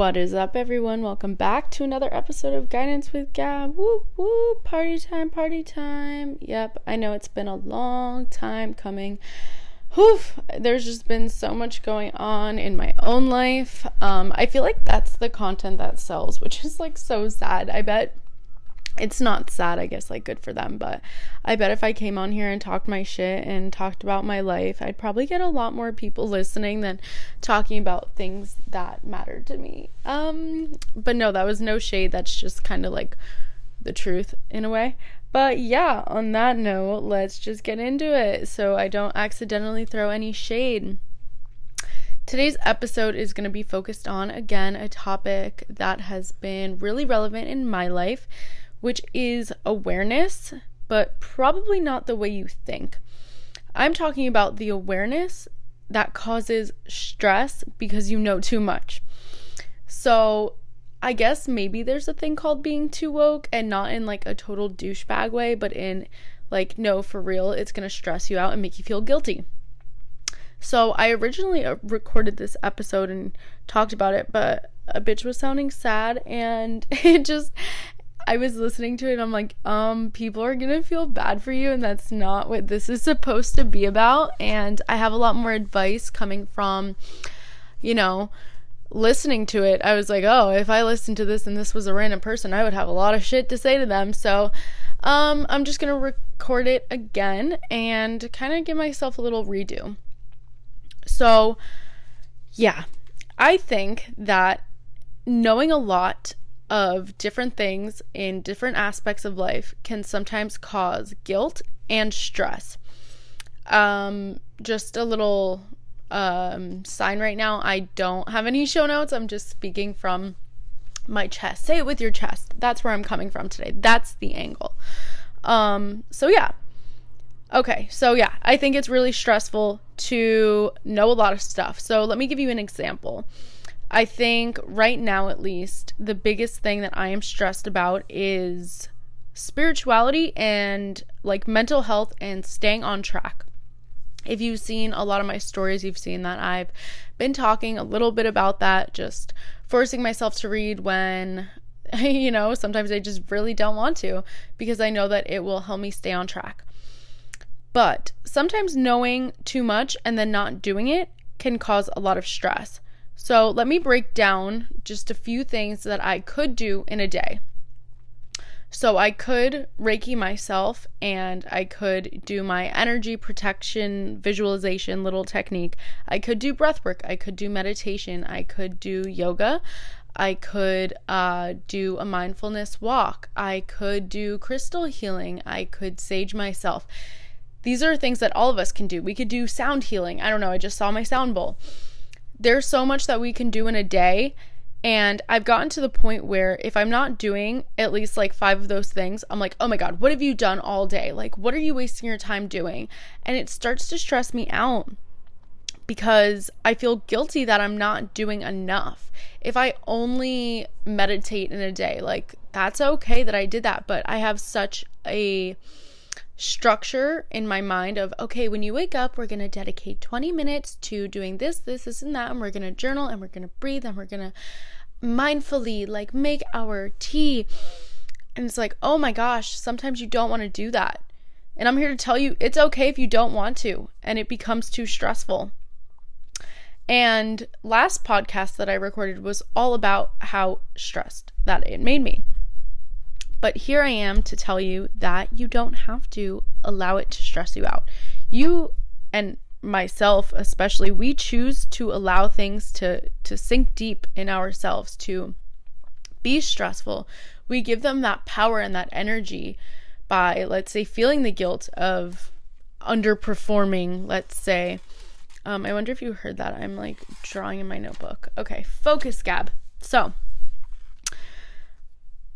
What is up, everyone? Welcome back to another episode of Guidance with Gab. Whoop whoop, party time, party time. Yep, I know it's been a long time coming. Whew, there's just been so much going on in my own life. Um, I feel like that's the content that sells, which is like so sad. I bet it's not sad, I guess, like good for them, but I bet if I came on here and talked my shit and talked about my life, I'd probably get a lot more people listening than talking about things that mattered to me. Um, but no, that was no shade. That's just kind of like the truth in a way. But yeah, on that note, let's just get into it so I don't accidentally throw any shade. Today's episode is going to be focused on, again, a topic that has been really relevant in my life which is awareness, but probably not the way you think. I'm talking about the awareness that causes stress because you know too much. So, I guess maybe there's a thing called being too woke and not in like a total douchebag way, but in like, no, for real, it's gonna stress you out and make you feel guilty. So, I originally uh, recorded this episode and talked about it, but a bitch was sounding sad and it just I was listening to it I'm like, um, people are gonna feel bad for you, and that's not what this is supposed to be about. And I have a lot more advice coming from, you know, listening to it. I was like, oh, if I listened to this and this was a random person, I would have a lot of shit to say to them. So, um, I'm just gonna record it again and kind of give myself a little redo. So, yeah, I think that knowing a lot of different things in different aspects of life can sometimes cause guilt and stress. Um, just a little um, sign right now I don't have any show notes. I'm just speaking from my chest. Say it with your chest. That's where I'm coming from today. That's the angle. Um, so yeah. Okay, so yeah, I think it's really stressful to know a lot of stuff. So let me give you an example. I think right now, at least, the biggest thing that I am stressed about is spirituality and like mental health and staying on track. If you've seen a lot of my stories, you've seen that I've been talking a little bit about that, just forcing myself to read when, you know, sometimes I just really don't want to because I know that it will help me stay on track. But sometimes knowing too much and then not doing it can cause a lot of stress. So, let me break down just a few things that I could do in a day. So, I could Reiki myself and I could do my energy protection visualization little technique. I could do breath work. I could do meditation. I could do yoga. I could uh, do a mindfulness walk. I could do crystal healing. I could sage myself. These are things that all of us can do. We could do sound healing. I don't know. I just saw my sound bowl there's so much that we can do in a day. And I've gotten to the point where if I'm not doing at least like five of those things, I'm like, oh my God, what have you done all day? Like, what are you wasting your time doing? And it starts to stress me out because I feel guilty that I'm not doing enough. If I only meditate in a day, like, that's okay that I did that, but I have such a structure in my mind of okay, when you wake up, we're going to dedicate 20 minutes to doing this, this, this, and that, and we're going to journal and we're going to breathe and we're going to mindfully like make our tea. And it's like, oh my gosh, sometimes you don't want to do that. And I'm here to tell you it's okay if you don't want to and it becomes too stressful. And last podcast that I recorded was all about how stressed that it made me. But here I am to tell you that you don't have to allow it to stress you out. You and myself especially we choose to allow things to to sink deep in ourselves to be stressful. We give them that power and that energy by let's say feeling the guilt of underperforming let's say. Um, i wonder if you heard that. I'm like drawing in my notebook. Okay focus gab. So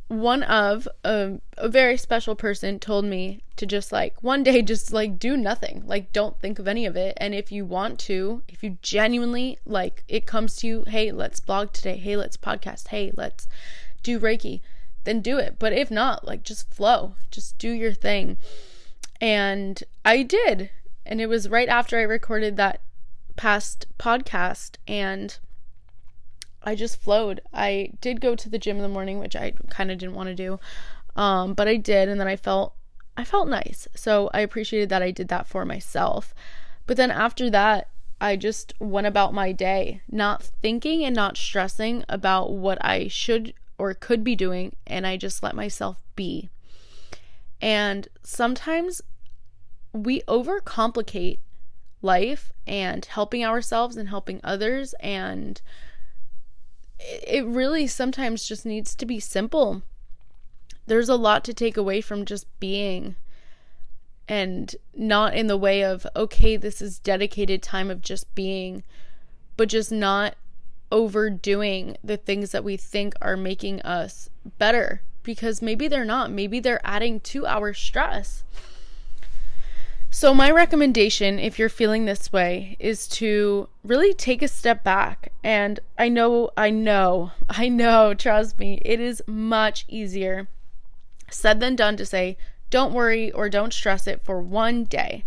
one of a, a very special person told me to just like one day just like do nothing. Like don't think of any of it. And if you want to if you genuinely like it comes to you hey let's blog today. Hey let's podcast. Hey let's do reiki. Then do it. But if not like just flow. Just do your thing. And i did. And it was right after i recorded that past podcast. And I just flowed. I did go to the gym in the morning, which I kind of didn't want to do. Um, but I did and then I felt I felt nice. So I appreciated that I did that for myself. But then after that, I just went about my day, not thinking and not stressing about what I should or could be doing, and I just let myself be. And sometimes we overcomplicate life and helping ourselves and helping others, and it really sometimes just needs to be simple. There's a lot to take away from just being and not in the way of, okay, this is dedicated time of just being, but just not overdoing the things that we think are making us better because maybe they're not. Maybe they're adding to our stress. So, my recommendation, if you're feeling this way, is to really take a step back. And I know, I know, I know, trust me, it is much easier said than done to say, don't worry or don't stress it for one day.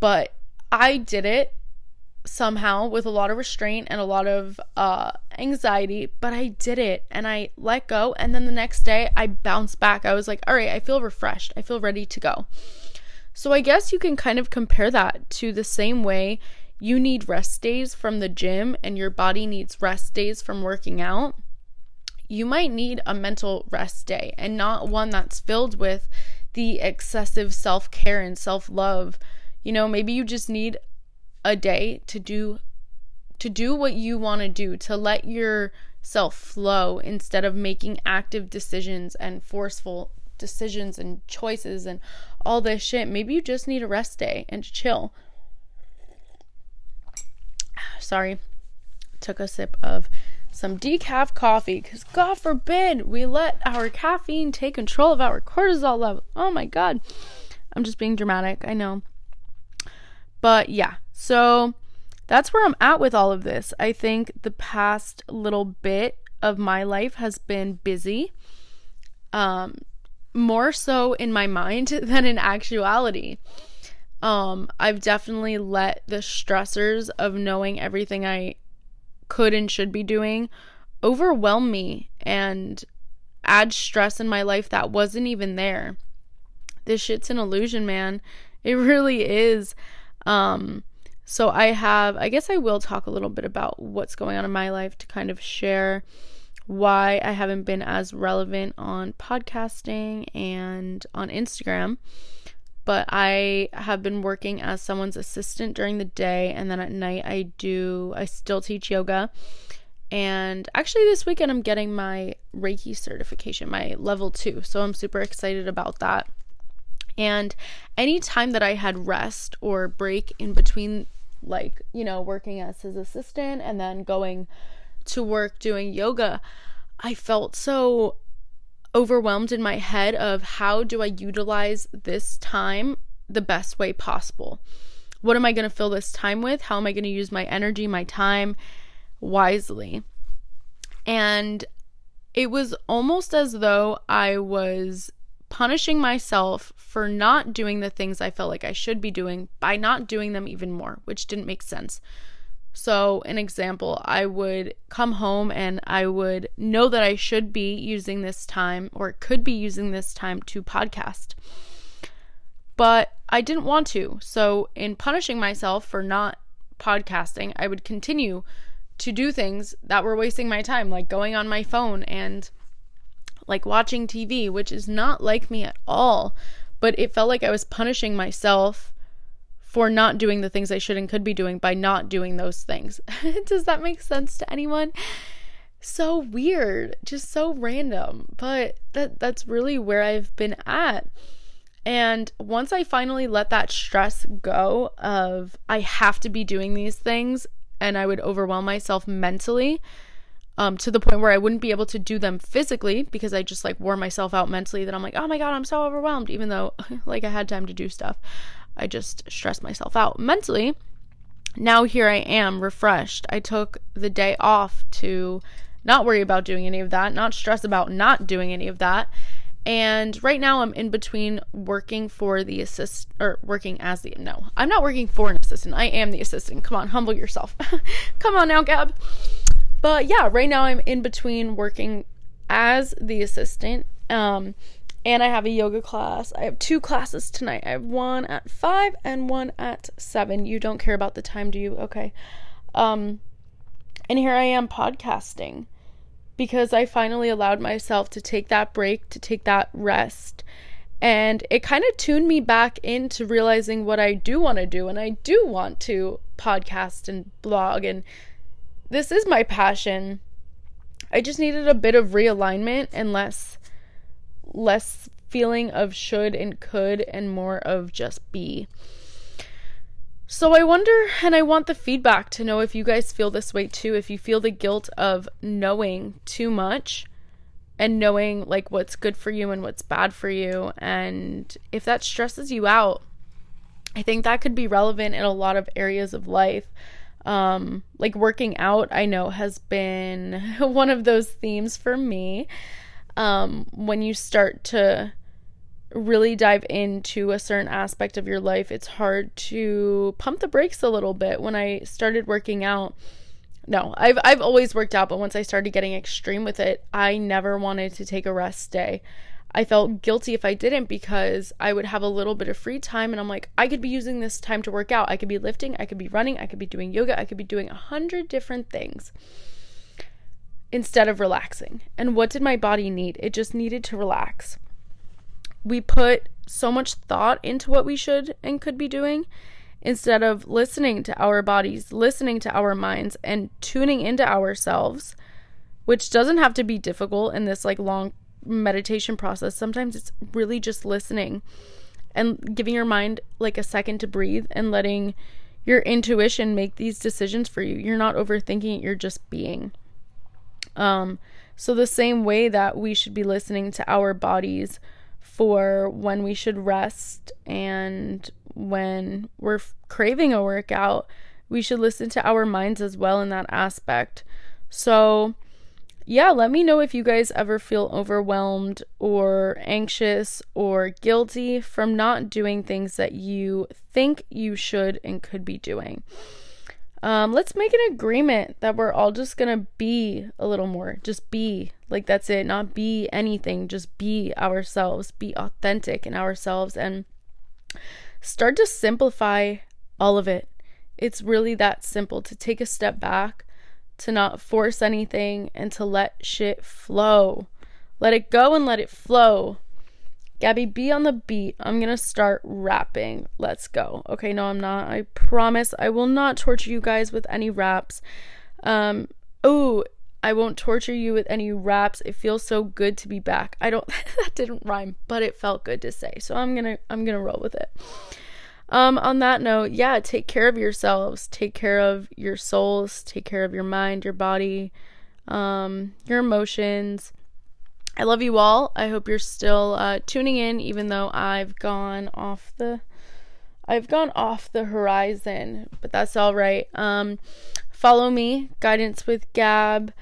But I did it somehow with a lot of restraint and a lot of uh, anxiety, but I did it and I let go. And then the next day I bounced back. I was like, all right, I feel refreshed. I feel ready to go. So I guess you can kind of compare that to the same way you need rest days from the gym and your body needs rest days from working out. You might need a mental rest day and not one that's filled with the excessive self care and self love. You know, maybe you just need a day to do to do what you want to do, to let yourself flow instead of making active decisions and forceful decisions and choices and all this shit. Maybe you just need a rest day and chill. Sorry. Took a sip of some decaf coffee because god forbid we let our caffeine take control of our cortisol level oh my god i'm just being dramatic i know but yeah so that's where i'm at with all of this i think the past little bit of my life has been busy um more so in my mind than in actuality um i've definitely let the stressors of knowing everything i could and should be doing overwhelm me and add stress in my life that wasn't even there. This shit's an illusion, man. It really is. Um so I have I guess I will talk a little bit about what's going on in my life to kind of share why I haven't been as relevant on podcasting and on Instagram but I have been working as someone's assistant during the day and then at night I do I still teach yoga. And actually this weekend I'm getting my Reiki certification, my level 2. So I'm super excited about that. And any time that I had rest or break in between like, you know, working as his assistant and then going to work doing yoga, I felt so overwhelmed in my head of how do I utilize this time the best way possible? What am I going to fill this time with? How am I going to use my energy, my time wisely? And it was almost as though I was punishing myself for not doing the things I felt like I should be doing by not doing them even more, which didn't make sense. So, an example, I would come home and I would know that I should be using this time or could be using this time to podcast. But I didn't want to. So, in punishing myself for not podcasting, I would continue to do things that were wasting my time, like going on my phone and like watching TV, which is not like me at all. But it felt like I was punishing myself for not doing the things I should and could be doing by not doing those things. Does that make sense to anyone? So weird, just so random, but that that's really where I've been at. And once I finally let that stress go of I have to be doing these things and I would overwhelm myself mentally um, to the point where I wouldn't be able to do them physically because I just like wore myself out mentally that I'm like, oh my God, I'm so overwhelmed, even though like I had time to do stuff. I just stressed myself out mentally. Now here I am refreshed. I took the day off to not worry about doing any of that, not stress about not doing any of that. And right now I'm in between working for the assist or working as the no, I'm not working for an assistant. I am the assistant. Come on, humble yourself. Come on now, Gab. but yeah, right now I'm in between working as the assistant. Um, and I have a yoga class. I have two classes tonight. I have one at 5 and one at 7. You don't care about the time, do you? Okay. Um and here I am podcasting because I finally allowed myself to take that break, to take that rest. And it kind of tuned me back into realizing what I do want to do. And I do want to podcast and blog. And this is my passion. I just needed a bit of realignment and less less feeling of should and could and more of just be. So I wonder and I want the feedback to know if you guys feel this way too, if you feel the guilt of knowing too much and knowing like what's good for you and what's bad for you and if that stresses you out. I think that could be relevant in a lot of areas of life. Um, like working out, I know has been one of those themes for me. Um, when you start to really dive into a certain aspect of your life, it's hard to pump the brakes a little bit. When I started working out, no, I've I've always worked out, but once I started getting extreme with it, I never wanted to take a rest day. I felt guilty if I didn't because I would have a little bit of free time and I'm like, I could be using this time to work out. I could be lifting, I could be running, I could be doing yoga, I could be doing a hundred different things instead of relaxing. And what did my body need? It just needed to relax we put so much thought into what we should and could be doing instead of listening to our bodies, listening to our minds, and tuning into ourselves, which doesn't have to be difficult in this like long meditation process. Sometimes it's really just listening and giving your mind like a second to breathe and letting your intuition make these decisions for you. You're not overthinking it, you're just being. Um so the same way that we should be listening to our bodies for when we should rest and when we're craving a workout, we should listen to our minds as well in that aspect. So, yeah, let me know if you guys ever feel overwhelmed or anxious or guilty from not doing things that you think you should and could be doing. Um, let's make an agreement that we're all just gonna be a little more. Just be. Like that's it. Not be anything. Just be ourselves. Be authentic in ourselves and start to simplify all of it. It's really that simple to take a step back, to not force anything, and to let shit flow. Let it go and let it flow. Gabby, be on the beat. I'm gonna start rapping. Let's go. Okay, no, I'm not. I promise I will not torture you guys with any raps. Um, oh, I won't torture you with any raps. It feels so good to be back. I don't that didn't rhyme, but it felt good to say. So I'm gonna I'm gonna roll with it. Um, on that note, yeah, take care of yourselves, take care of your souls, take care of your mind, your body, um, your emotions I love you all. I hope you're still uh, tuning in, even though I've gone off the I've gone off the horizon, but that's all right. Um, follow me, Guidance with Gab.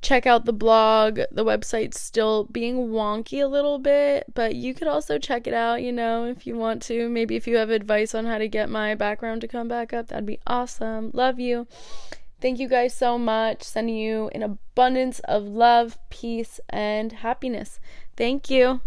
Check out the blog. The website's still being wonky a little bit, but you could also check it out, you know, if you want to. Maybe if you have advice on how to get my background to come back up, that'd be awesome. Love you. Thank you guys so much. Sending you an abundance of love, peace, and happiness. Thank you.